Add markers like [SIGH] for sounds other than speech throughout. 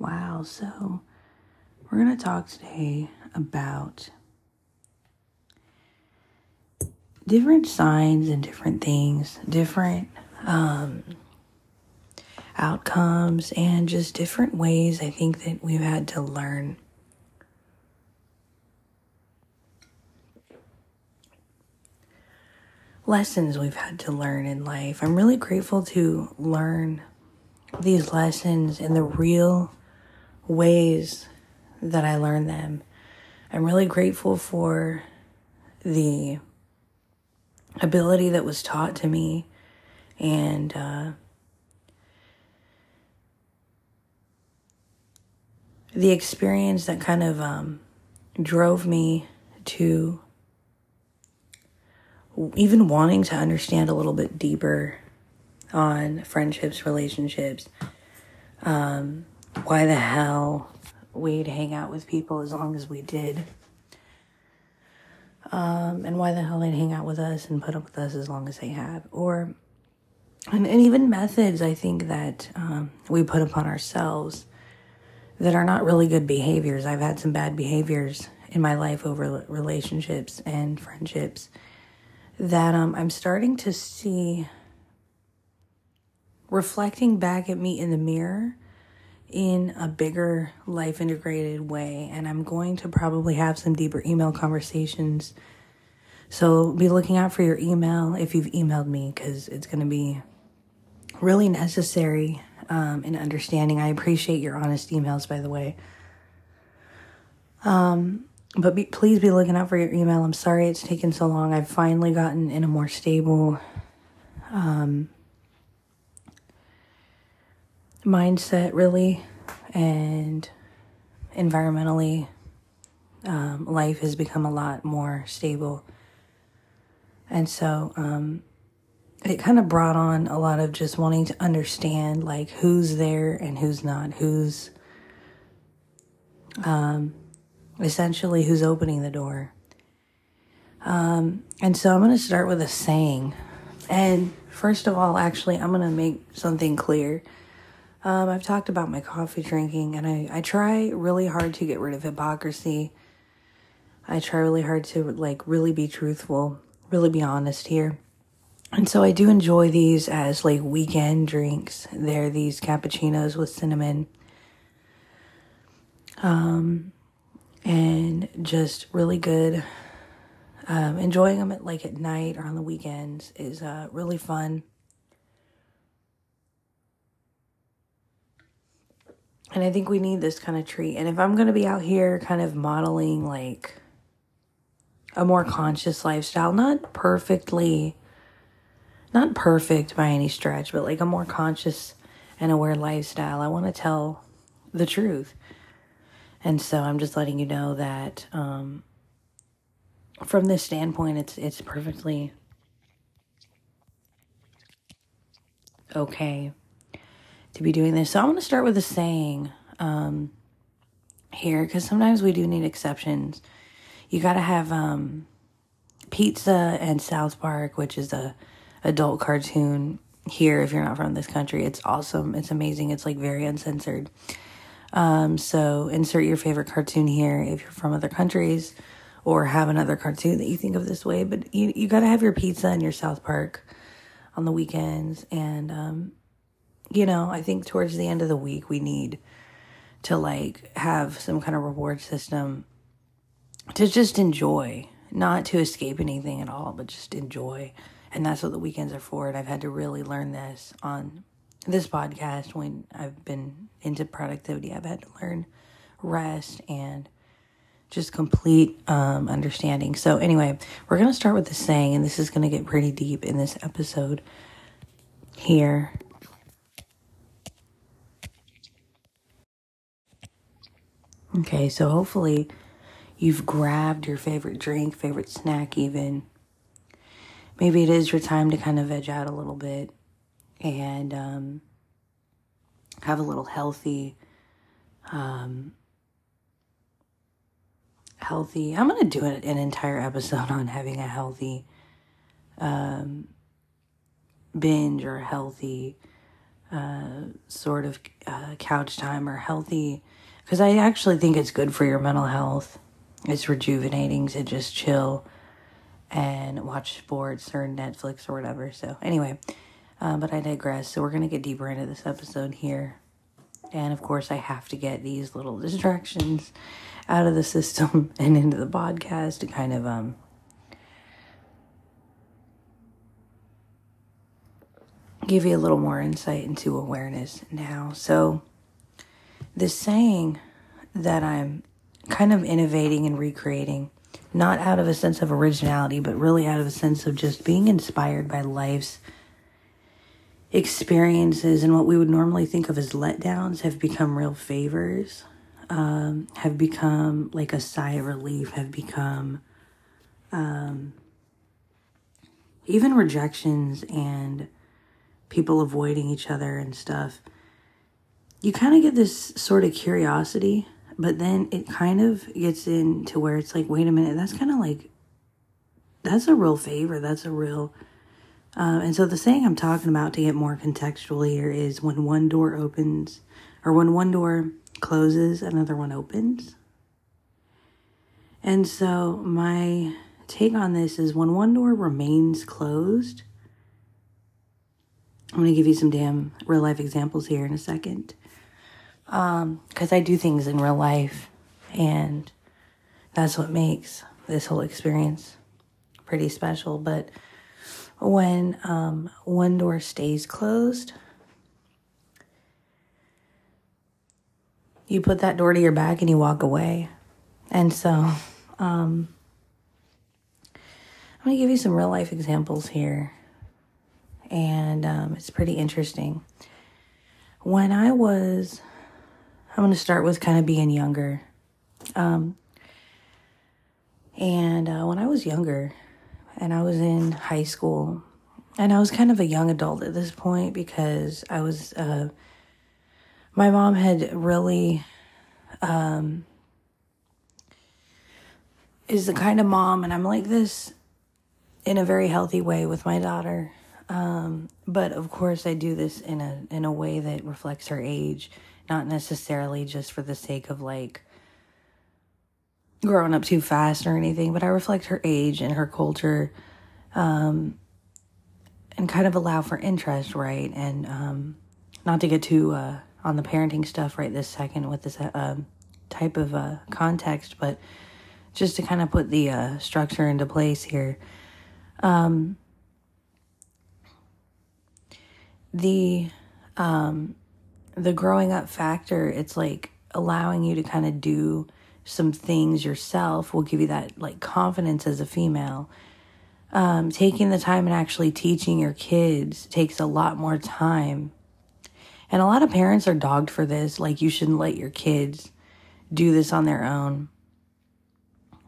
Wow, so we're going to talk today about different signs and different things, different um, outcomes, and just different ways I think that we've had to learn. Lessons we've had to learn in life. I'm really grateful to learn these lessons in the real ways that I learned them. I'm really grateful for the ability that was taught to me and uh, the experience that kind of um, drove me to even wanting to understand a little bit deeper on friendships, relationships, um, why the hell we'd hang out with people as long as we did. Um, and why the hell they'd hang out with us and put up with us as long as they have. Or, and, and even methods I think that um, we put upon ourselves that are not really good behaviors. I've had some bad behaviors in my life over relationships and friendships that um, I'm starting to see reflecting back at me in the mirror in a bigger life integrated way. And I'm going to probably have some deeper email conversations. So be looking out for your email if you've emailed me because it's going to be really necessary um, in understanding. I appreciate your honest emails, by the way. Um, but be, please be looking out for your email. I'm sorry it's taken so long. I've finally gotten in a more stable um, mindset, really, and environmentally, um, life has become a lot more stable. And so, um, it kind of brought on a lot of just wanting to understand like who's there and who's not, who's um, essentially who's opening the door. Um, and so I'm going to start with a saying. And first of all, actually, I'm going to make something clear. Um, I've talked about my coffee drinking, and I, I try really hard to get rid of hypocrisy. I try really hard to like really be truthful, really be honest here. And so I do enjoy these as like weekend drinks. They're these cappuccinos with cinnamon. Um, and just really good. Um, enjoying them at like at night or on the weekends is uh, really fun. And I think we need this kind of treat. And if I'm going to be out here kind of modeling like a more conscious lifestyle, not perfectly not perfect by any stretch, but like a more conscious and aware lifestyle. I want to tell the truth. And so I'm just letting you know that um, from this standpoint, it's it's perfectly okay to be doing this. So I'm going to start with a saying um, here because sometimes we do need exceptions. You got to have um, pizza and South Park, which is a adult cartoon here if you're not from this country. It's awesome. It's amazing. It's like very uncensored. Um, so insert your favorite cartoon here if you're from other countries or have another cartoon that you think of this way. But you you gotta have your pizza and your South Park on the weekends. And um, you know, I think towards the end of the week we need to like have some kind of reward system to just enjoy, not to escape anything at all, but just enjoy. And that's what the weekends are for. And I've had to really learn this on this podcast when I've been into productivity. I've had to learn rest and just complete um, understanding. So, anyway, we're going to start with the saying, and this is going to get pretty deep in this episode here. Okay, so hopefully you've grabbed your favorite drink, favorite snack, even maybe it is your time to kind of veg out a little bit and um, have a little healthy, um, healthy. I'm gonna do an, an entire episode [LAUGHS] on having a healthy um, binge or healthy uh, sort of uh, couch time or healthy because I actually think it's good for your mental health. It's rejuvenating to just chill and watch sports or Netflix or whatever. So, anyway, uh, but I digress. So, we're going to get deeper into this episode here. And of course, I have to get these little distractions out of the system [LAUGHS] and into the podcast to kind of um, give you a little more insight into awareness now. So, this saying that I'm kind of innovating and recreating, not out of a sense of originality, but really out of a sense of just being inspired by life's experiences and what we would normally think of as letdowns have become real favors, um, have become like a sigh of relief, have become um, even rejections and people avoiding each other and stuff, you kind of get this sort of curiosity, but then it kind of gets into where it's like, wait a minute, that's kind of like, that's a real favor. That's a real. Uh, and so the saying I'm talking about to get more contextual here is when one door opens, or when one door closes, another one opens. And so my take on this is when one door remains closed, I'm going to give you some damn real life examples here in a second. Um, cuz I do things in real life and that's what makes this whole experience pretty special, but when um, one door stays closed, you put that door to your back and you walk away. And so, um, I'm going to give you some real life examples here and um, it's pretty interesting. When I was, I'm going to start with kind of being younger. Um, and uh, when I was younger, and I was in high school, and I was kind of a young adult at this point because I was, uh, my mom had really, um, is the kind of mom, and I'm like this in a very healthy way with my daughter. Um, but of course, I do this in a in a way that reflects her age, not necessarily just for the sake of like growing up too fast or anything. But I reflect her age and her culture, um, and kind of allow for interest, right? And um, not to get too uh, on the parenting stuff right this second with this uh, type of uh, context, but just to kind of put the uh, structure into place here. Um, the um the growing up factor it's like allowing you to kind of do some things yourself will give you that like confidence as a female. Um, taking the time and actually teaching your kids takes a lot more time. And a lot of parents are dogged for this like you shouldn't let your kids do this on their own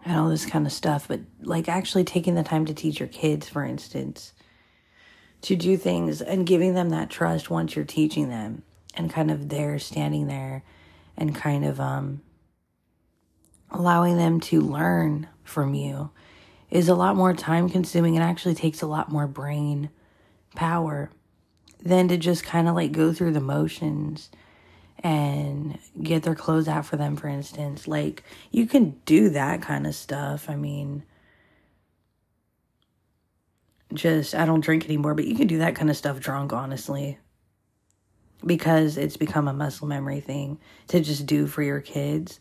and all this kind of stuff but like actually taking the time to teach your kids for instance to do things and giving them that trust once you're teaching them and kind of there standing there and kind of um allowing them to learn from you is a lot more time consuming and actually takes a lot more brain power than to just kind of like go through the motions and get their clothes out for them for instance like you can do that kind of stuff i mean just I don't drink anymore, but you can do that kind of stuff drunk, honestly. Because it's become a muscle memory thing to just do for your kids.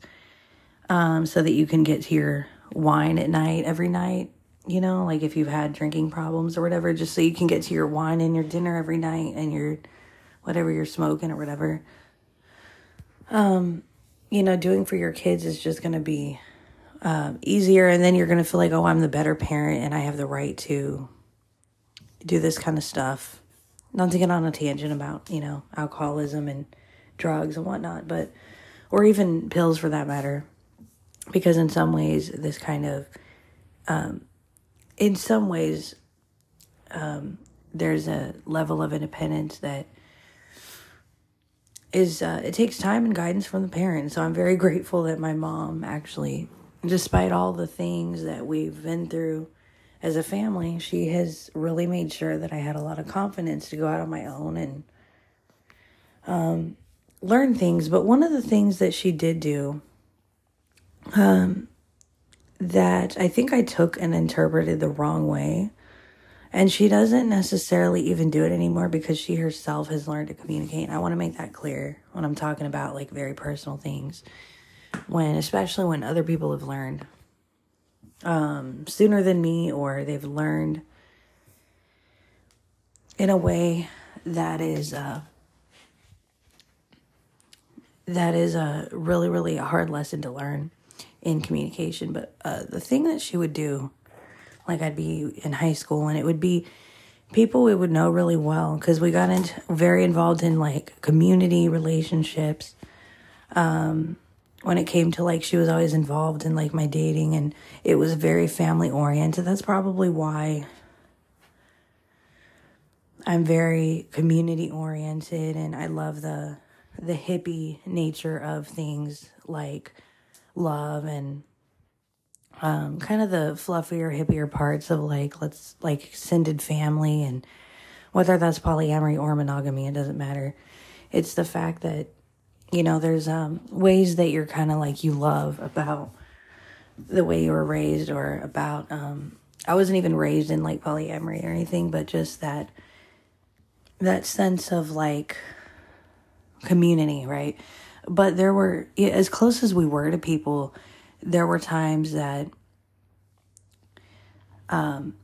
Um, so that you can get to your wine at night every night. You know, like if you've had drinking problems or whatever, just so you can get to your wine and your dinner every night and your whatever you're smoking or whatever. Um, you know, doing for your kids is just going to be um, easier. And then you're going to feel like, oh, I'm the better parent and I have the right to do this kind of stuff. Not to get on a tangent about, you know, alcoholism and drugs and whatnot, but, or even pills for that matter. Because in some ways, this kind of, um, in some ways, um, there's a level of independence that is, uh, it takes time and guidance from the parents. So I'm very [LAUGHS] grateful that my mom actually, despite all the things that we've been through, as a family, she has really made sure that I had a lot of confidence to go out on my own and um, learn things. But one of the things that she did do um, that I think I took and interpreted the wrong way. And she doesn't necessarily even do it anymore because she herself has learned to communicate. And I want to make that clear when I'm talking about like very personal things. When, especially when other people have learned um, sooner than me or they've learned in a way that is uh, that is a really really hard lesson to learn in communication. But uh, the thing that she would do like i'd be in high school and it would be people we would know really well because we got into very involved in like community relationships. Um, when it came to like she was always involved in like my dating and it was very family oriented. That's probably why i'm very community oriented and i love the the hippie nature of things like love and um, kind of the fluffier hippier parts of like let's like extended family and whether that's polyamory or monogamy it doesn't matter. It's the fact that you know there's um ways that you're kind of like you love about the way you were raised or about um I wasn't even raised in like polyamory or anything but just that that sense of like community right? But there were as close as we were to people there were times that um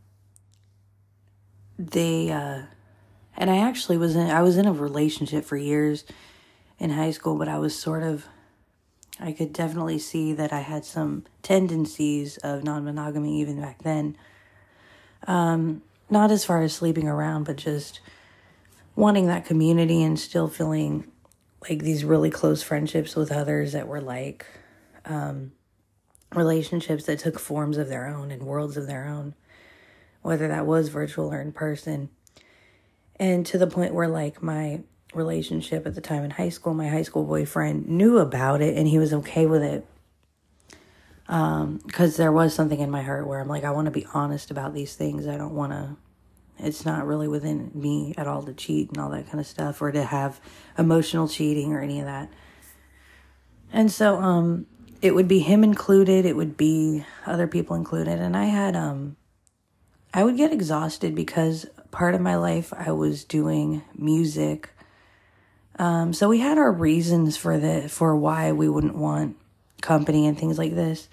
they uh and I actually was in I was in a relationship for years in high school, but I was sort of, I could definitely see that I had some tendencies of non monogamy even back then. Um, not as far as sleeping around, but just wanting that community and still feeling like these really close friendships with others that were like um, relationships that took forms of their own and worlds of their own, whether that was virtual or in person. And to the point where, like, my relationship at the time in high school, my high school boyfriend knew about it and he was okay with it. Um, cause there was something in my heart where I'm like, I want to be honest about these things. I don't want to, it's not really within me at all to cheat and all that kind of stuff or to have emotional cheating or any of that. And so, um, it would be him included. It would be other people included. And I had, um, I would get exhausted because part of my life I was doing music um, so we had our reasons for the for why we wouldn't want company and things like this.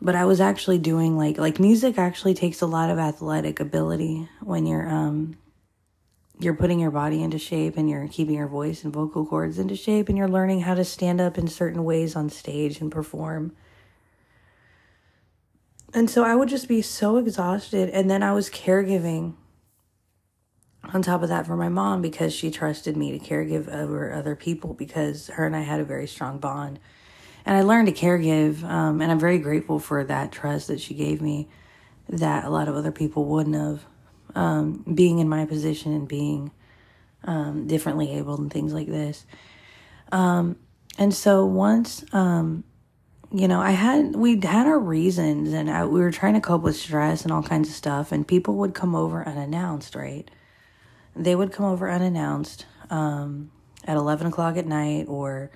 But I was actually doing like like music actually takes a lot of athletic ability when you're um you're putting your body into shape and you're keeping your voice and vocal cords into shape and you're learning how to stand up in certain ways on stage and perform. And so I would just be so exhausted and then I was caregiving on top of that for my mom because she trusted me to caregive over other people because her and I had a very strong bond. And I learned to caregive, um, and I'm very grateful for that trust that she gave me that a lot of other people wouldn't have. Um, being in my position and being um, differently able and things like this. Um, and so once, um, you know, I had, we had our reasons and I, we were trying to cope with stress and all kinds of stuff, and people would come over unannounced, right? They would come over unannounced um, at 11 o'clock at night or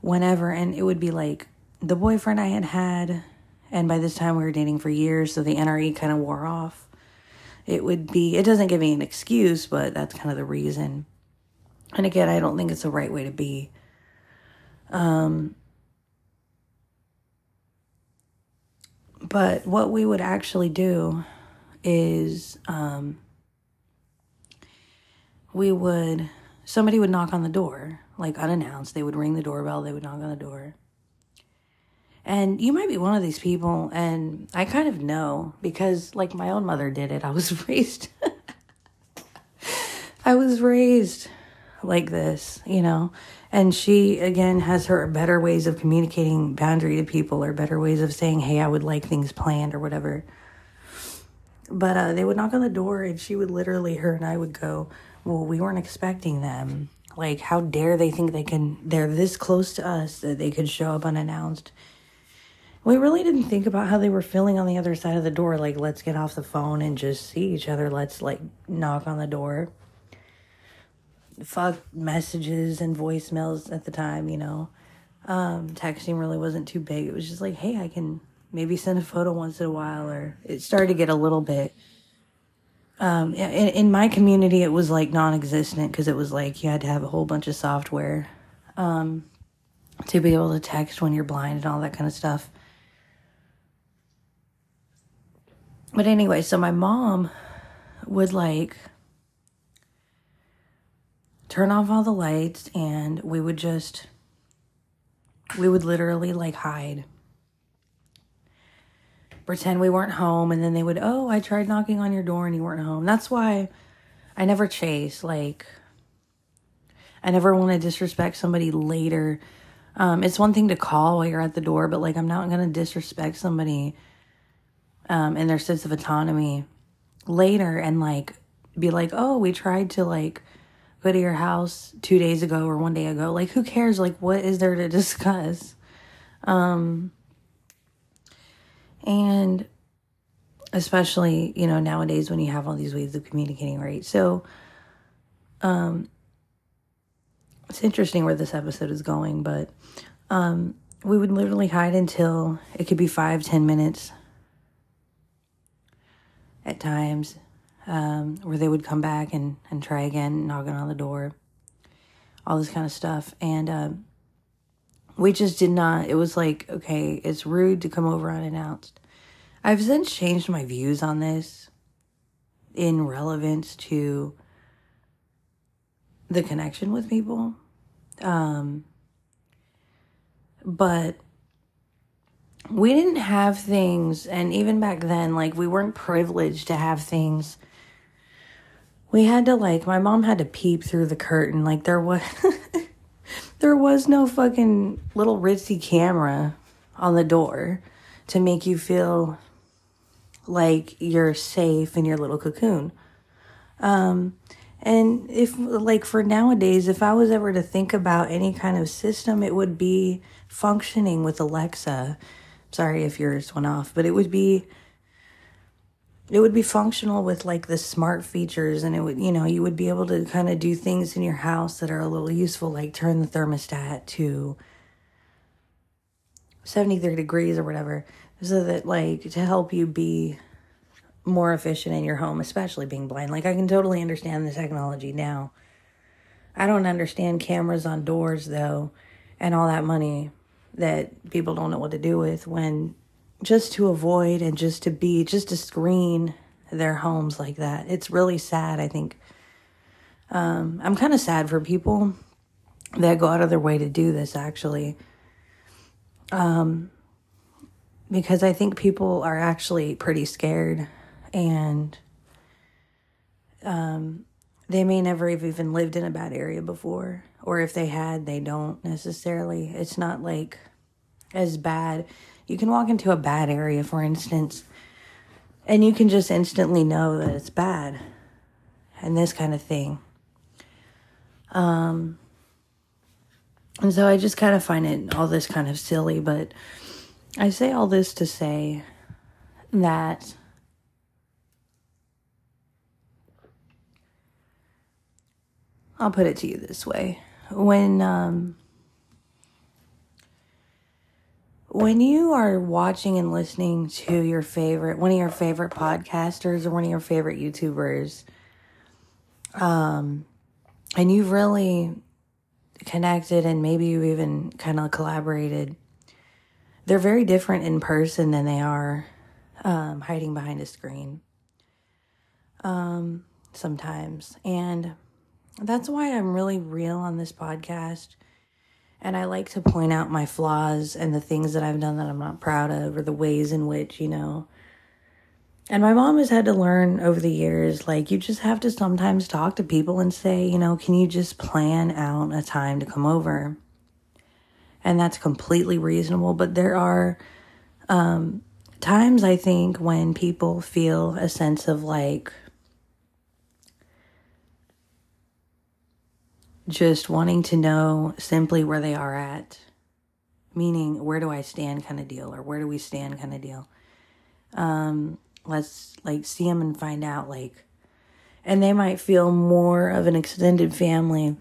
whenever. And it would be like the boyfriend I had had. And by this time, we were dating for years. So the NRE kind of wore off. It would be, it doesn't give me an excuse, but that's kind of the reason. And again, I don't think it's the right way to be. Um, but what we would actually do is um, we would somebody would knock on the door like unannounced. They would ring the doorbell they would knock on the door. And you might be one of these people and i kind of know because like my own mother did it. I was [LAUGHS] raised i was raised like this you know? And she again has her better ways of communicating boundary to people or better ways of saying hey i would like things planned or whatever. But uh, they would knock on the door and she would literally her and i would go well, we weren't expecting them. Like, how dare they think they can, they're this close to us that they could show up unannounced. We really didn't think about how they were feeling on the other side of the door. Like, let's get off the phone and just see each other. Let's, like, knock on the door. fuck messages and voicemails at the time, you know. Um, texting really wasn't too big. It was just like, hey, I can maybe send a photo once in a while, or it started to get a little bit. Um, in, in my community, it was like non existent because it was like you had to have a whole bunch of software um, to be able to text when you're blind and all that kind of stuff. But anyway, so my mom would like turn off all the lights and we would just we would literally like hide pretend we weren't home and then they would oh i tried knocking on your door and you weren't home. That's why i never chase like i never want to disrespect somebody later. Um, it's one thing to call while you're at the door but like i'm not gonna disrespect somebody um, and their sense of autonomy later and like be like oh we tried to like go to your house two days ago or one day ago. Like who cares? Like what is there to [LAUGHS] discuss? Um and especially, you know, nowadays when you have all these ways of communicating, right? So, um, it's interesting where this episode is going, but um, we would literally hide until it could be five, ten minutes at times, um, where they would come back and, and try again, knocking on the door, all this kind of stuff. And um, we just did not. It was like okay it's rude to come over unannounced. I've since changed my views on this in relevance to the connection with people. Um but we didn't have things and even back then like we weren't privileged to have things. We had to like my mom had to peep through the curtain. Like there was [LAUGHS] there was no fucking little ritzy camera on the door to make you feel like you're safe in your little cocoon. Um, and if, like, for nowadays, if I was ever to think about any kind of system, it would be functioning with Alexa. Sorry if yours went off, but it would be it would be functional with like the smart features and it would you know you would be able to kind of do things in your house that are a little useful like turn the thermostat to 73 degrees or whatever so that like to help you be more efficient in your home especially being blind. Like i can totally understand the technology now. I don't understand cameras on doors though and all that money that people don't know what to do with when just to avoid and just to be, just to screen their homes like that. It's really sad, I think. Um, I'm kind of sad for people that go out of their way to do this, actually. Um, because I think people are actually pretty scared and um, they may never have even lived in a bad area before. Or if they had, they don't necessarily. It's not like as bad you can walk into a bad area, for instance, and you can just instantly know that it's bad and this kind of thing. Um, and so I just kind of find it all this kind of silly, but I say all this to say that I'll put it to you this way. When um, when you are watching and listening to your favorite one of your favorite podcasters or one of your favorite youtubers um and you've really connected and maybe you even kind of collaborated they're very different in person than they are um, hiding behind a screen um, sometimes. And that's why i'm really real on this podcast and I like to point out my flaws and the things that I've done that I'm not proud of, or the ways in which, you know. And my mom has had to learn over the years like, you just have to sometimes talk to people and say, you know, can you just plan out a time to come over? And that's completely reasonable. But there are um, times I think when people feel a sense of like, just wanting to know simply where they are at, meaning where do I stand kind of deal, or where do we stand kind of deal. Um, let's like see them and find out like and they might feel more of an extended family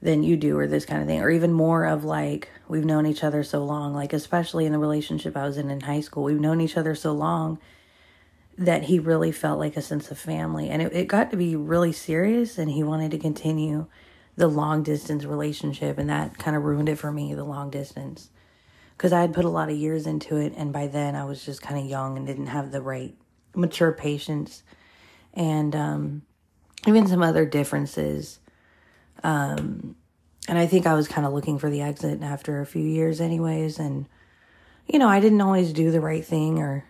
than you do or this kind of thing or even more of like we've known each other so long like especially in the relationship I was in in high school we've known each other so long that he really felt like a sense of family and it, it got to be really serious and he wanted to continue the long distance relationship and that kind of ruined it for me the long distance because I had put a lot of years into it and by then I was just kind of young and didn't have the right mature patience and um, even some other differences um, and I think I was kind of looking for the exit after a few years, anyways. And, you know, I didn't always do the right thing or,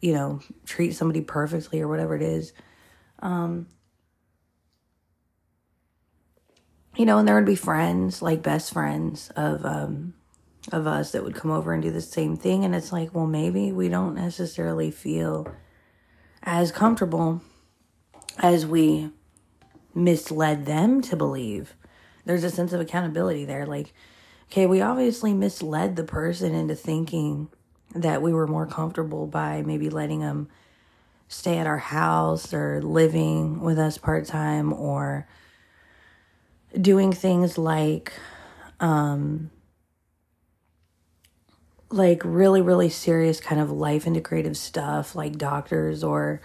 you know, treat somebody perfectly or whatever it is. Um, you know, and there would be friends, like best friends of, um, of us that would come over and do the same thing. And it's like, well, maybe we don't necessarily feel as comfortable as we misled them to believe. There's a sense of accountability there. Like, okay, we obviously misled the person into thinking that we were more comfortable by maybe letting them stay at our house or living with us part time or doing things like um like really really serious kind of life integrative stuff like doctors or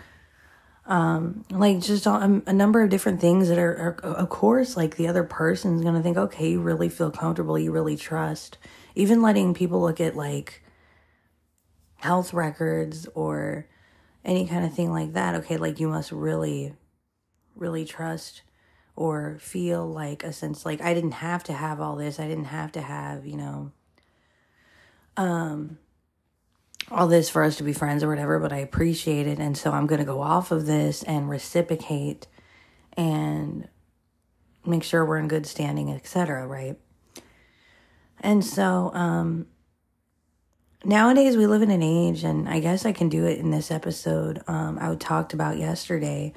um, like just a, a, number of different things that are, are, of course, like the other person's gonna think, okay, you really feel comfortable, you really trust. Even letting people look at like health records or any kind of thing like that, okay, like you must really, really trust or feel like a sense like I didn't have to have all this, I didn't have to have, you know, um, all this for us to be friends or whatever, but I appreciate it. And so I'm going to go off of this and reciprocate and make sure we're in good standing, etc. Right. And so, um, nowadays we live in an age, and I guess I can do it in this episode. Um, I talked about yesterday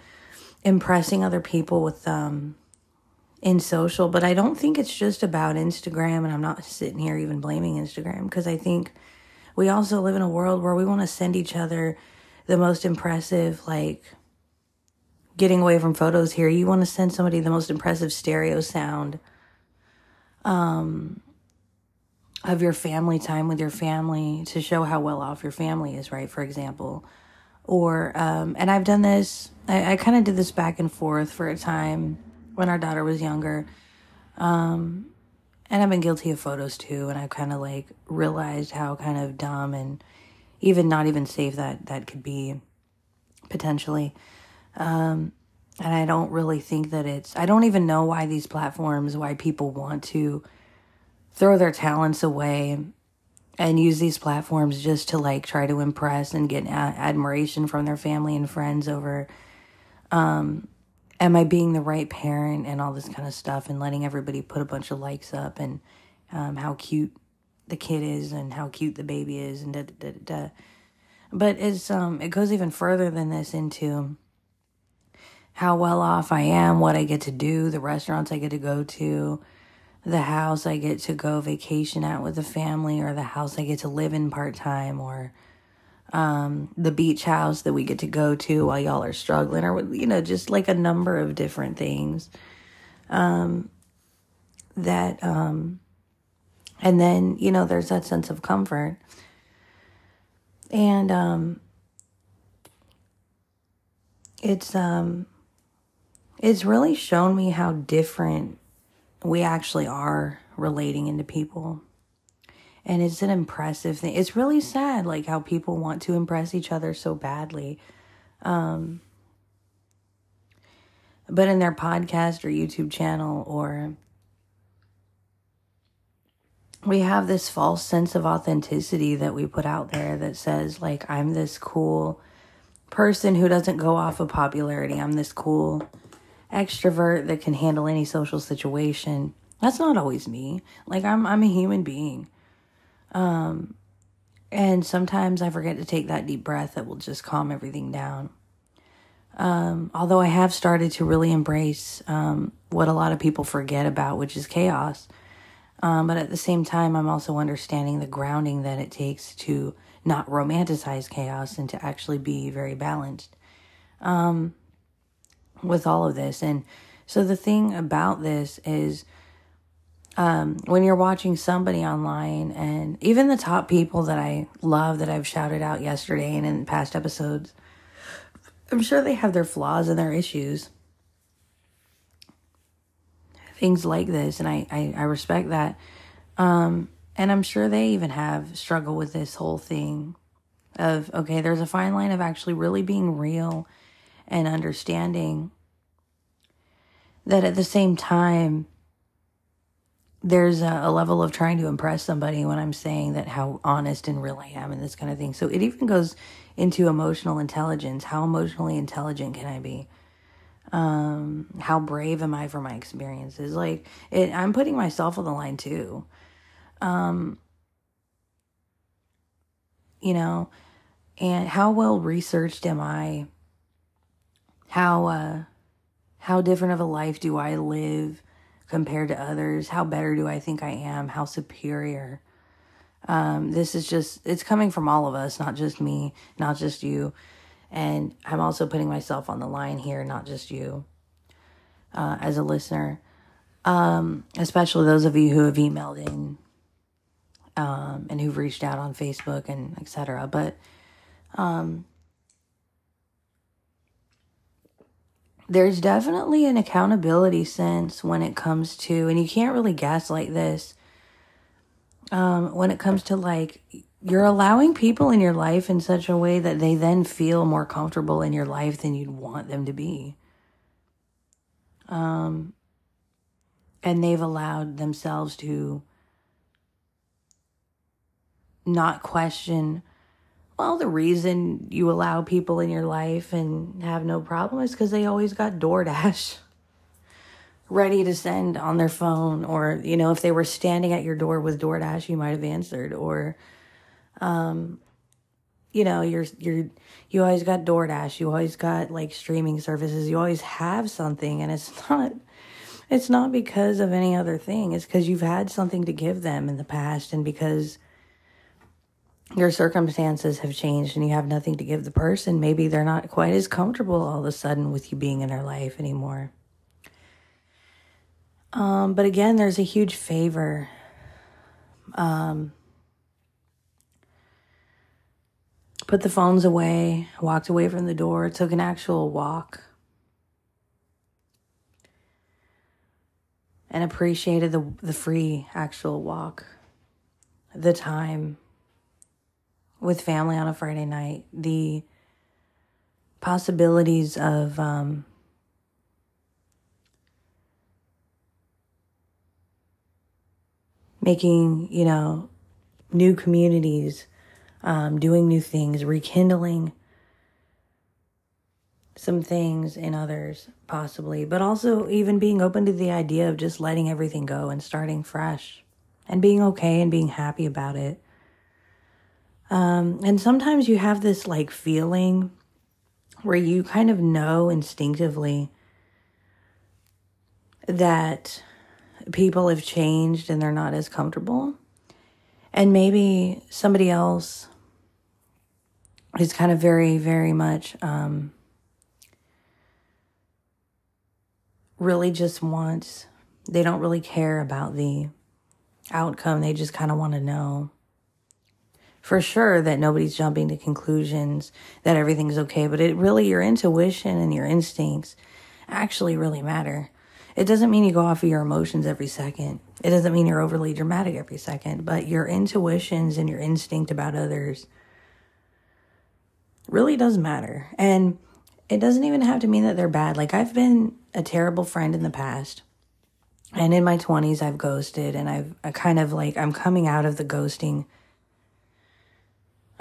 impressing other people with, um, in social, but I don't think it's just about Instagram, and I'm not sitting here even blaming Instagram because I think we also live in a world where we want to send each other the most impressive, like, getting away from photos here, you want to send somebody the most impressive stereo sound um, of your family time with your family to show how well off your family is, right? For example. Or, um, and I've done this, I, I kind of did this back and forth for a time when our daughter was younger. Um, and I've been guilty of photos too, and I've kind of like realized how kind of dumb and even not even safe that that could be potentially. Um, and I don't really think that it's. I don't even know why these platforms, why people want to throw their talents away and use these platforms just to like try to impress and get admiration from their family and friends over um am I being the right parent and all this kind of stuff and letting everybody put a bunch of likes up and um, how cute the kid is and how cute the baby is and da da da. da. But it's um it goes even further than this into how well off I am, what I get to do, the restaurants I get to go to, the house I get to go vacation at with the family, or the house I get to live in part time, or um, the beach house that we get to go to while y'all are struggling, or you know, just like a number of different things. Um, that, um, and then you know, there's that sense of comfort, and um, it's um, it's really shown me how different we actually are relating into people and it's an impressive thing. It's really sad, like how people want to impress each other so badly. Um, but in their podcast or YouTube channel, or we have this false sense of authenticity that we put out there that says, like, I'm this cool person who doesn't go off of popularity. I'm this cool extrovert that can handle any social situation. That's not always me. Like I'm I'm a human being. Um, and sometimes I forget to take that deep breath that will just calm everything down. Um, although I have started to really embrace um, what a lot of people forget about, which is chaos. Um, but at the same time, I'm also understanding the grounding that it takes to not romanticize chaos and to actually be very balanced. Um, with all of this. And so the thing about this is um, when you're watching somebody online, and even the top people that I love that I've shouted out yesterday and in past episodes, I'm sure they have their flaws and their issues. Things like this, and I, I, I respect that. Um, and I'm sure they even have struggled with this whole thing of, okay, there's a fine line of actually really being real and understanding that at the same time, there's a, a, level of trying to impress somebody when I'm saying that how honest and real I am and this kind of thing. So it even goes into emotional intelligence. How emotionally intelligent can I be? Um, how brave am I for my experiences? Like it, I'm putting myself on the line too. Um, you know, and how well researched am I? How, uh, how different of a life do I live? compared to others? How better do I think I am? How superior? Um, this is just, it's coming from all of us, not just me, not just you. And I'm also putting myself on the line here, not just you, uh, as a listener. Um, especially those of you who have emailed in um, and who've reached out on Facebook and etc. But um, there's definitely an accountability sense when it comes to, and you can't really gaslight this. Um, when it comes to like, you're allowing people in your life in such a way that they then feel more comfortable in your life than you'd want them to be. Um, and they've allowed themselves to not question well, the reason you allow people in your life and have no problem is because they always got DoorDash [LAUGHS] ready to send on their phone. Or, you know, if they were standing at your door with DoorDash, you might have answered. Or, um, you know, you're, you're, you always got DoorDash. You always got like streaming services. You always have something. And it's [LAUGHS] not, it's not because of any other thing. It's because you've had something to give them in the past and because your circumstances have changed and you have nothing to give the person, maybe they're not quite as comfortable all of a sudden with you being in their life anymore. Um, but again, there's a huge favor. Um, put the phones away, walked away from the door, took an actual walk, and appreciated the the free actual walk, the time with family on a Friday night, the possibilities of um, making, you know, new communities, um, doing new things, rekindling some things in others, possibly, but also even being open to the idea of just letting everything go and starting fresh and being okay and being happy about it. Um, and sometimes you have this like feeling where you kind of know instinctively that people have changed and they're not as comfortable. And maybe somebody else is kind of very, very much um, really just wants, they don't really care about the outcome. They just kind of want to know for sure that nobody's jumping to conclusions that everything's okay, but it really, your intuition and your instincts actually really matter. It doesn't mean you go off of your emotions every second. It doesn't mean you're overly dramatic every second, but your intuitions and your instinct about others really does matter. And it doesn't even have to mean that they're bad. Like I've been a terrible friend in the past. And in my 20s I've ghosted and I've I kind of like I'm coming out of the ghosting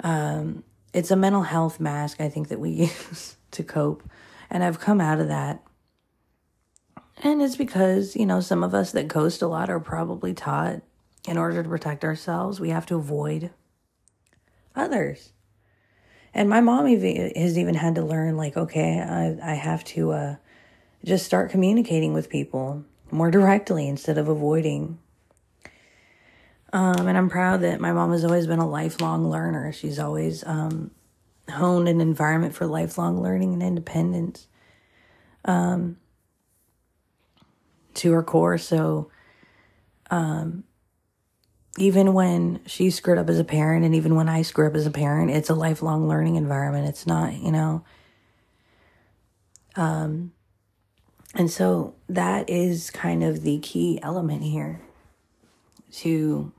um, it's a mental health mask, I think, that we [LAUGHS] use to cope. And I've come out of that. And it's because, you know, some of us that ghost a lot are probably taught in order to protect ourselves, we have to avoid others. And my mom has even had to learn, like, okay, I, I have to uh, just start communicating with people more directly instead of avoiding um, and I'm proud that my mom has always been a lifelong learner. She's always um, honed an environment for lifelong learning and independence. um, to her core. So, um, even when she screwed up as a parent and even when I screw up as a parent, it's a lifelong learning environment. It's not, you know. Um, and so that is kind of the key element here to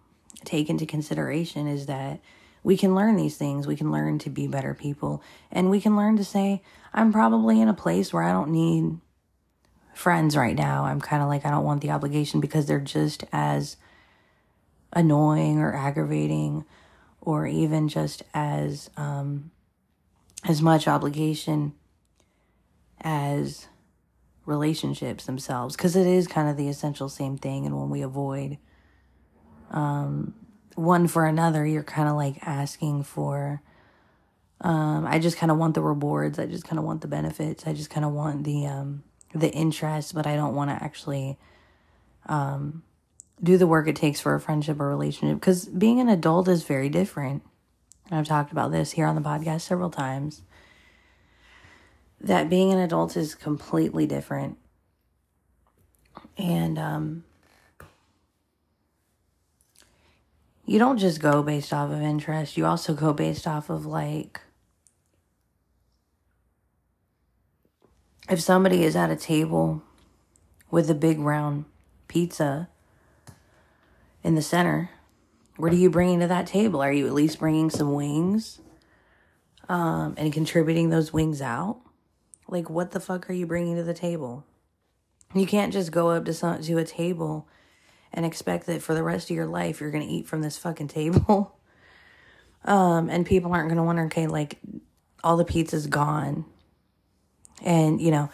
take into consideration is that we can learn these things. We can learn to be better people. And we can learn to say, I'm probably in a place where I don't need friends right now. I'm kind of like, I don't want the obligation because they're just as annoying or aggravating or even just as um, as much obligation as relationships themselves because it is kind of the essential same thing and when we avoid um, one for another you're kind of like asking for um, i just kind of want the rewards i just kind of want the benefits i just kind of want the um, the interest but i don't want to actually um, do the work it takes for a friendship or relationship because being an adult is very different. I've talked about this here on the podcast several times. That being an adult is completely different. And um, you don't just go based off of interest, you also go based off of like if somebody is at a table with a big round pizza in the center. What are you bringing to that table? Are you at least bringing some wings um, and contributing those wings out? Like, what the fuck are you bringing to the table? You can't just go up to some to a table and expect that for the rest of your life you're gonna eat from this fucking table. [LAUGHS] um, and people aren't gonna wonder, okay, like all the pizza's gone. And you know,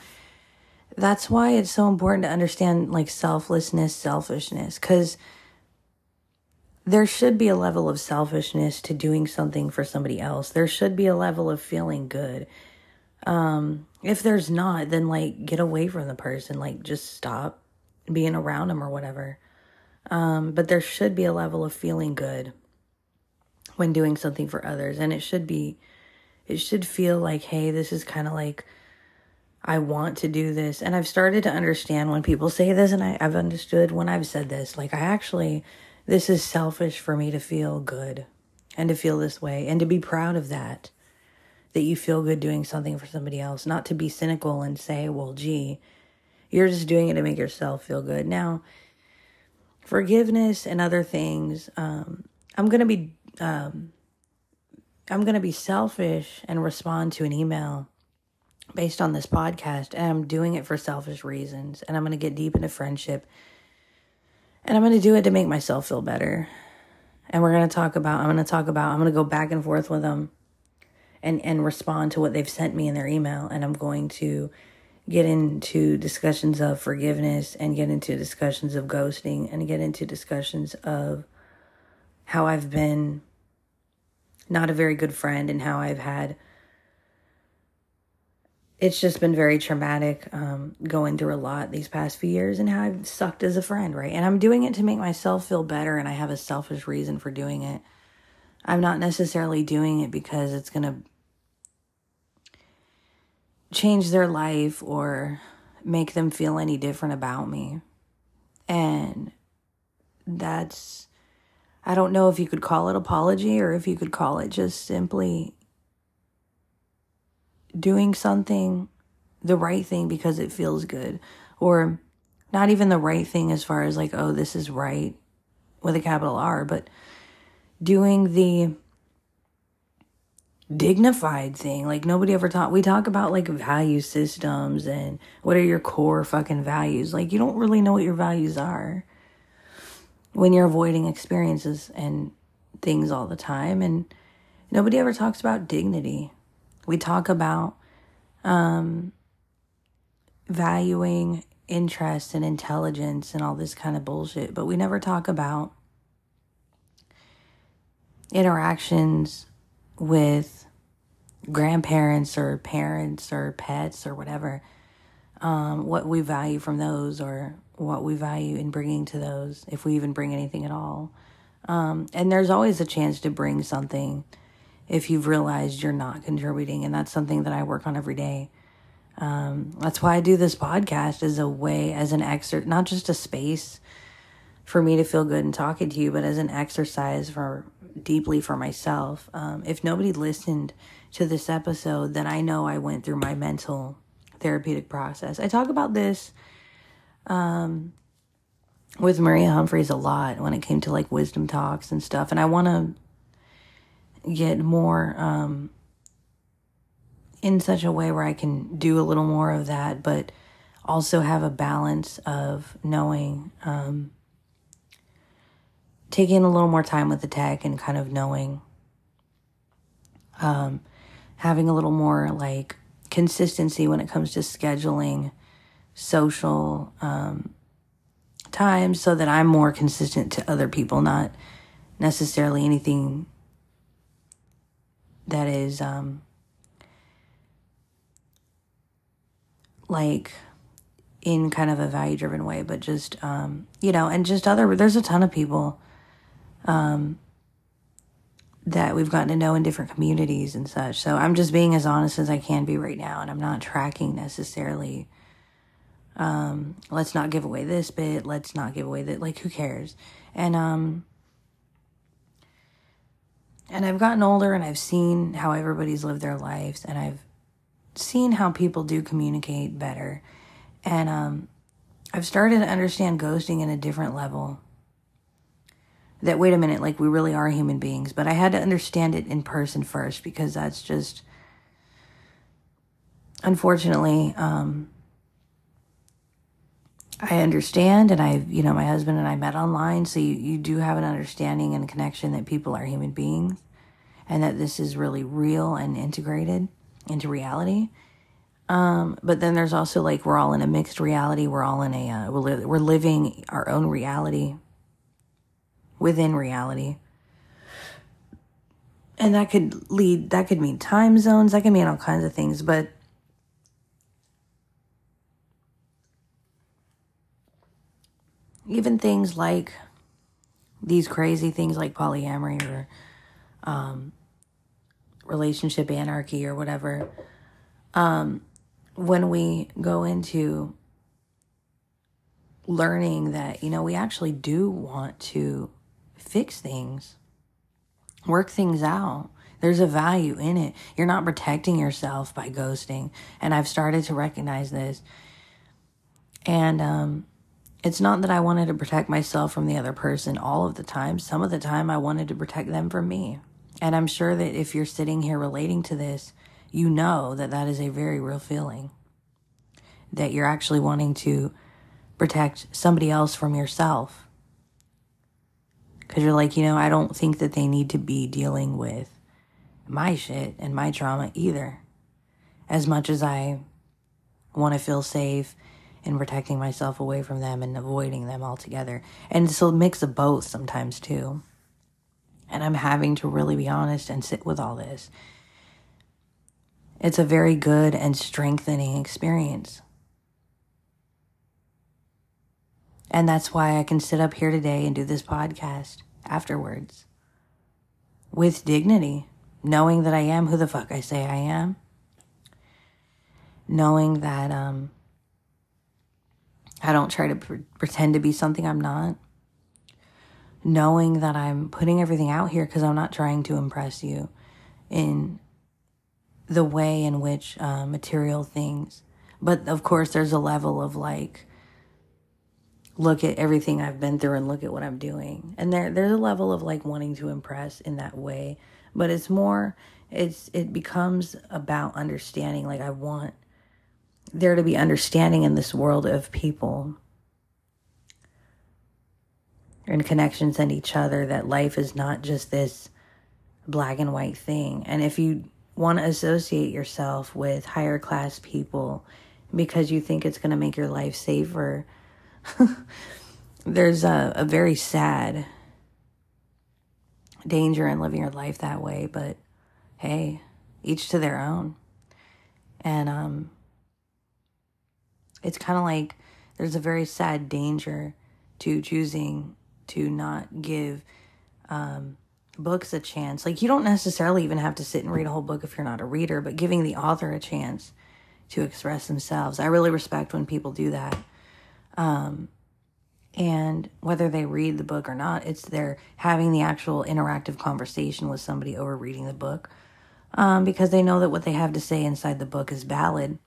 that's why it's so important to understand like selflessness, selfishness, because there should be a level of selfishness to doing something for somebody else. There should be a level of feeling good. Um, if there's not, then like get away from the person, like just stop being around them or whatever. Um, but there should be a level of feeling good when doing something for others. And it should be, it should feel like, hey, this is kind of like, I want to do this. And I've started to understand when people say this, and I, I've understood when I've said this. Like, I actually this is selfish for me to feel good and to feel this way and to be proud of that. That you feel good doing something for somebody else, not to be cynical and say, well, gee, you're just doing it to make yourself feel good. Now, forgiveness and other things, um, I'm to be. Um, I'm to be selfish and respond to an email based on this podcast, and I'm doing it for selfish reasons. And I'm to get deep into friendship and I'm to do it to make myself feel better. And we're to talk about, I'm to talk about, I'm to go back and forth with them and, and respond to what they've sent me in their email. And I'm going to get into discussions of forgiveness and get into discussions of ghosting and get into discussions of how I've been not a very good friend and how I've had it's just been very traumatic um, going through a lot these past few years and how I've sucked as a friend, right? And I'm doing it to make myself feel better and I have a selfish reason for doing it. I'm not necessarily doing it because it's going to change their life or make them feel any different about me. And that's, I don't know if you could call it apology or if you could call it just simply doing something the right thing because it feels good or not even the right thing as far as like oh this is right with a capital R but doing the dignified thing. Like nobody ever taught we talk about like value systems and what are your core fucking values. Like you don't really know what your values are when you're avoiding experiences and things all the time. And nobody ever talks about dignity. We talk about um, valuing interest and intelligence and all this kind of bullshit, but we never talk about interactions with grandparents or parents or pets or whatever. Um, what we value from those or what we value in bringing to those, if we even bring anything at all. Um, and there's always a chance to bring something if you've realized you're not contributing. And that's something that I work on every day. Um, that's why I do this podcast as a way, as an exercise, not just a space for me to feel good and talking to you, but as an exercise for deeply for myself. Um, if nobody listened to this episode, then I know I went through my mental therapeutic process. I talk about this um, with Maria Humphreys a lot when it came to like wisdom talks and stuff, and I want to get more um, in such a way where I can do a little more of that, but also have a balance of knowing. Um, taking a little more time with the tech and kind of knowing um, having a little more like consistency when it comes to scheduling social um, times so that I'm more consistent to other people, not necessarily anything that is um, like in kind of a value driven way, but just, um, you know, and just other, there's a ton of people um, that we've gotten to know in different communities and such. So I'm just being as honest as I can be right now, and I'm not tracking necessarily. Um, let's not give away this bit. Let's not give away that. Like, who cares? And um, and I've gotten older, and I've seen how everybody's lived their lives, and I've seen how people do communicate better, and um, I've started to understand ghosting in a different level that wait a minute, like we really are human beings. But I had to understand it in person first because that's just unfortunately um, I understand and I you know my husband and I met online so you, you do have an understanding and connection that people are human beings and that this is really real and integrated into reality. Um, but then there's also like we're all in a mixed reality. We're all in a uh, we're, li- we're living our own reality within reality. And that could lead, that could mean time zones, that could mean all kinds of things, but even things like these crazy things like polyamory or um, relationship anarchy or whatever, um, when we go into learning that, you know, we actually do want to fix things, work things out. There's a value in it. You're not protecting yourself by ghosting. And I've started to recognize this. And um, it's not that I wanted to protect myself from the other person all of the time. Some of the time, I wanted to protect them from me. And I'm sure that if you're sitting here relating to this, you know that that is a very real feeling. That you're actually wanting to protect somebody else from yourself. Because you're like, you know, I don't think that they need to be dealing with my shit and my trauma either. As much as I want to feel safe and protecting myself away from them and avoiding them altogether. And it's a mix of both sometimes too. And I'm having to really be honest and sit with all this. It's a very good and strengthening experience. And that's why I can sit up here today and do this podcast afterwards. With dignity, knowing that I am who the fuck I say I am, knowing that um, I don't try to pre- pretend to be something I'm not, knowing that I'm putting everything out here because I'm not trying to impress you in the way in which uh, material things. But of course, there's a level of like, look at everything I've been through and look at what I'm doing. And there there's a level of like wanting to impress in that way, but it's more it's it becomes about understanding like I want there to be understanding in this world of people and connections and each other that life is not just this black and white thing. And if you want to associate yourself with higher class people because you think it's going to make your life safer, [LAUGHS] there's a, a very sad danger in living your life that way, but hey, each to their own. And um it's kind of like there's a very sad danger to choosing to not give um books a chance. Like you don't necessarily even have to sit and read a whole book if you're not a reader, but giving the author a chance to express themselves. I really respect when people do that. Um, and whether they read the book or not, it's they're having the actual interactive conversation with somebody over reading the book um, because they know that what they have to say inside the book is valid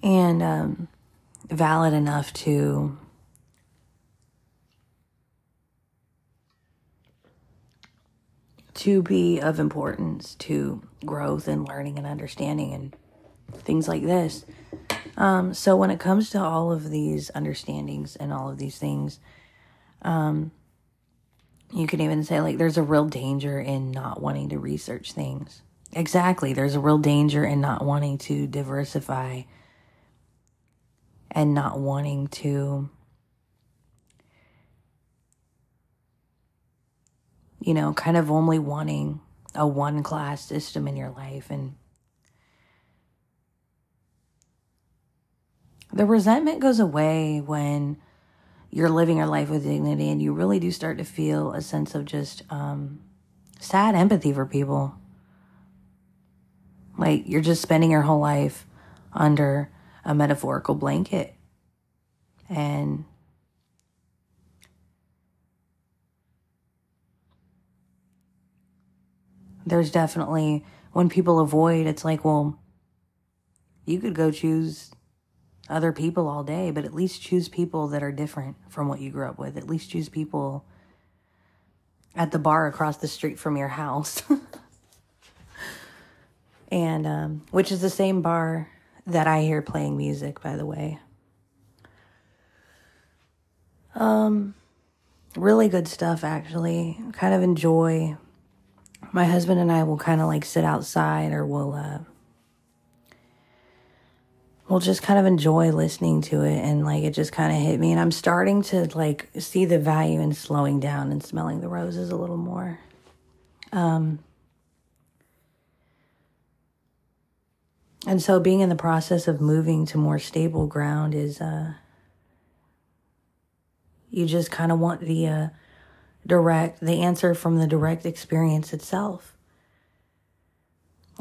and um, valid enough to to be of importance to growth and learning and understanding and things like this. Um, so when it comes to all of these understandings and all of these things, um, you can even say like there's a real danger in not wanting to research things. Exactly, there's a real danger in not wanting to diversify and not wanting to you know, kind of only wanting a one class system in your life and the resentment goes away when you're living your life with dignity and you really do start to feel a sense of just um, sad empathy for people. Like you're just spending your whole life under a metaphorical blanket. And there's definitely, when people avoid, it's like, well, you could go choose other people all day, but at least choose people that are different from what you grew up with. At least choose people at the bar across the street from your house. [LAUGHS] and um, which is the same bar that I hear playing music, by the way. Um, really good stuff, actually. Kind of enjoy. My husband and I will kind of like sit outside or we'll uh, will just kind of enjoy listening to it and like it just kind of hit me and i'm starting to like see the value in slowing down and smelling the roses a little more. Um and so being in the process of moving to more stable ground is uh you just kind of want the uh direct the answer from the direct experience itself.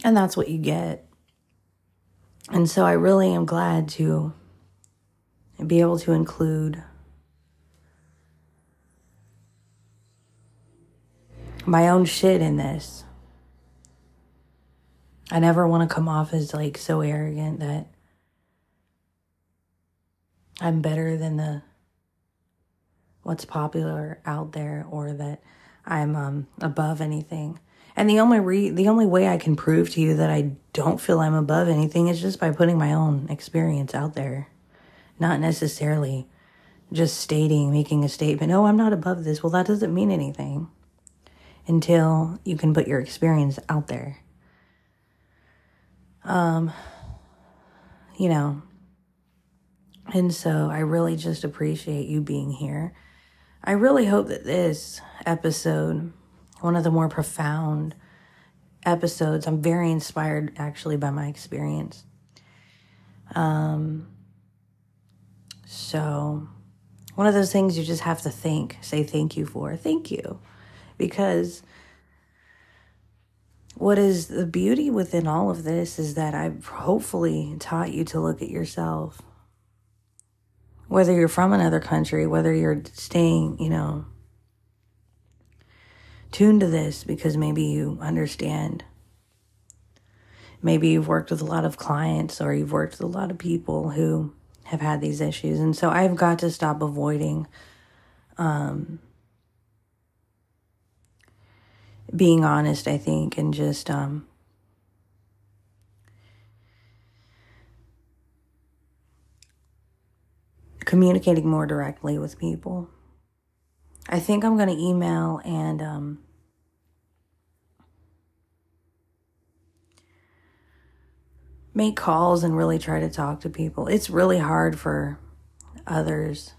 And that's what you get and so I really am glad to be able to include my own shit in this. I never want to come off as like so arrogant that I'm better than the what's popular out there or that I'm um, above anything. And the only re- the only way I can prove to you that I don't feel I'm above anything is just by putting my own experience out there. Not necessarily just stating, making a statement, "Oh, I'm not above this." Well, that doesn't mean anything until you can put your experience out there. Um you know, and so I really just appreciate you being here. I really hope that this episode one of the more profound episodes. I'm very inspired actually by my experience. Um, so, one of those things you just have to think, say thank you for. Thank you. Because what is the beauty within all of this is that I've hopefully taught you to look at yourself. Whether you're from another country, whether you're staying, you know, tune to this because maybe you understand. Maybe you've worked with a lot of clients or you've worked with a lot of people who have had these issues. And so I've got to stop avoiding um, being honest, I think, and just um, communicating more directly with people. I think I'm going to email and um, make calls and really try to talk to people. It's really hard for others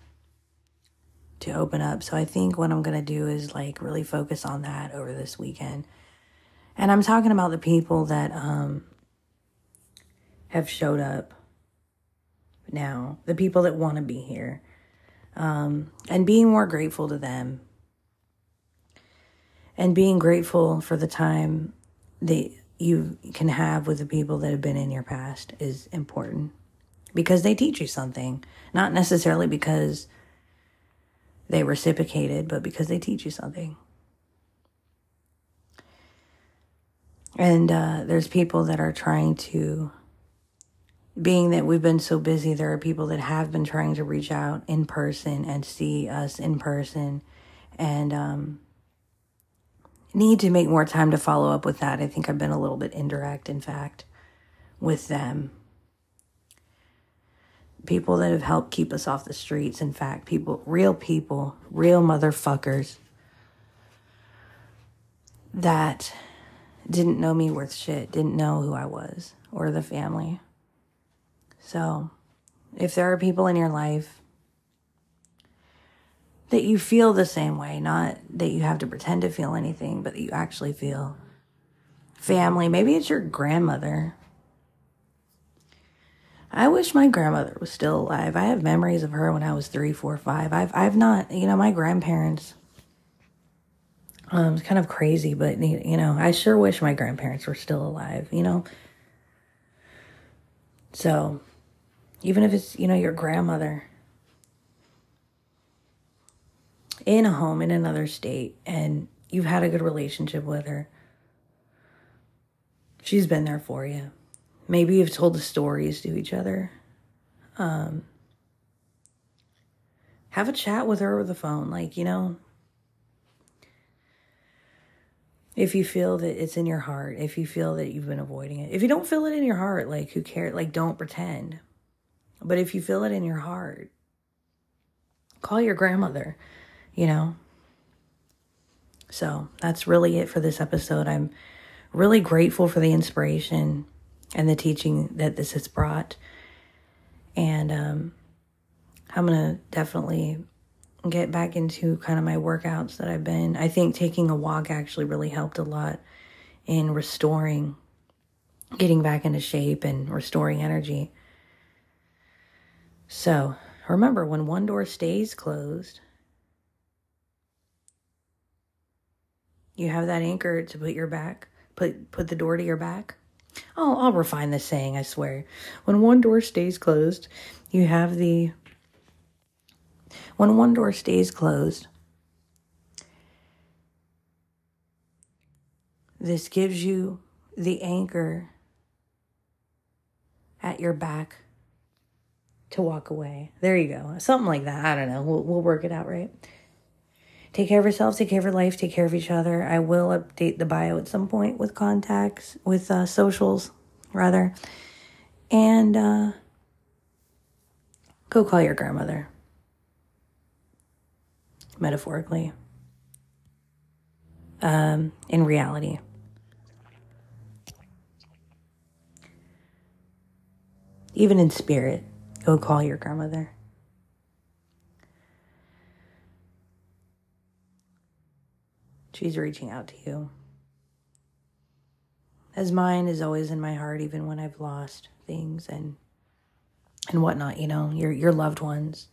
to open up. So I think what I'm going to do is like really focus on that over this weekend. And I'm talking about the people that um, have showed up now, the people that want to be here um, and being more grateful to them. And being grateful for the time that you can have with the people that have been in your past is important. Because they teach you something, not necessarily because they reciprocated, but because they teach you something. And uh, there's people that are trying to, being that we've been so busy, there are people that have been trying to reach out in person and see us in person and um, need to make more time to follow up with that. I think I've been a little bit indirect, in fact, with them. People that have helped keep us off the streets, in fact, people, real people, real motherfuckers that didn't know me worth shit, didn't know who I was or the family. So, if there are people in your life that you feel the same way, not that you have to pretend to feel anything, but that you actually feel family, maybe it's your grandmother. I wish my grandmother was still alive. I have memories of her when I was three, four, five. I've I've not, you know, my grandparents um, it's kind of crazy, but you know, I sure wish my grandparents were still alive, you know? So, even if it's, you know, your grandmother in a home in another state and you've had a good relationship with her, she's been there for you. Maybe you've told the stories to each other. Um, have a chat with her over the phone. Like, you know, if you feel that it's in your heart, if you feel that you've been avoiding it, if you don't feel it in your heart, like who cares? Like don't pretend. But if you feel it in your heart, call your grandmother, you know? So that's really it for this episode. I'm really grateful for the inspiration and the teaching that this has brought. And um, I'm going to definitely get back into kind of my workouts that I've been. I think taking a walk actually really helped a lot in restoring, getting back into shape and restoring energy. So remember, when one door stays closed, you have that anchor to put your back, put put the door to your back. Oh, I'll refine the saying, I swear. When one door stays closed, you have the when one door stays closed, this gives you the anchor at your back to walk away. There you go. Something like that. I don't know. We'll, we'll work it out, right? Take care of yourself, take care of your life, take care of each other. I will update the bio at some point with contacts, with uh, socials, rather. And uh, go call your grandmother metaphorically, um, in reality. Even in spirit, go call your grandmother. She's reaching out to you. As mine is always in my heart, even when I've lost things and and whatnot, you know, your your loved ones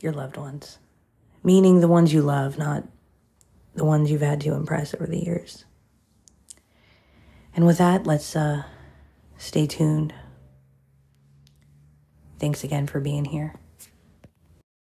your loved ones, meaning the ones you love, not the ones you've had to impress over the years. And with that, let's uh, stay tuned. Thanks again for being here.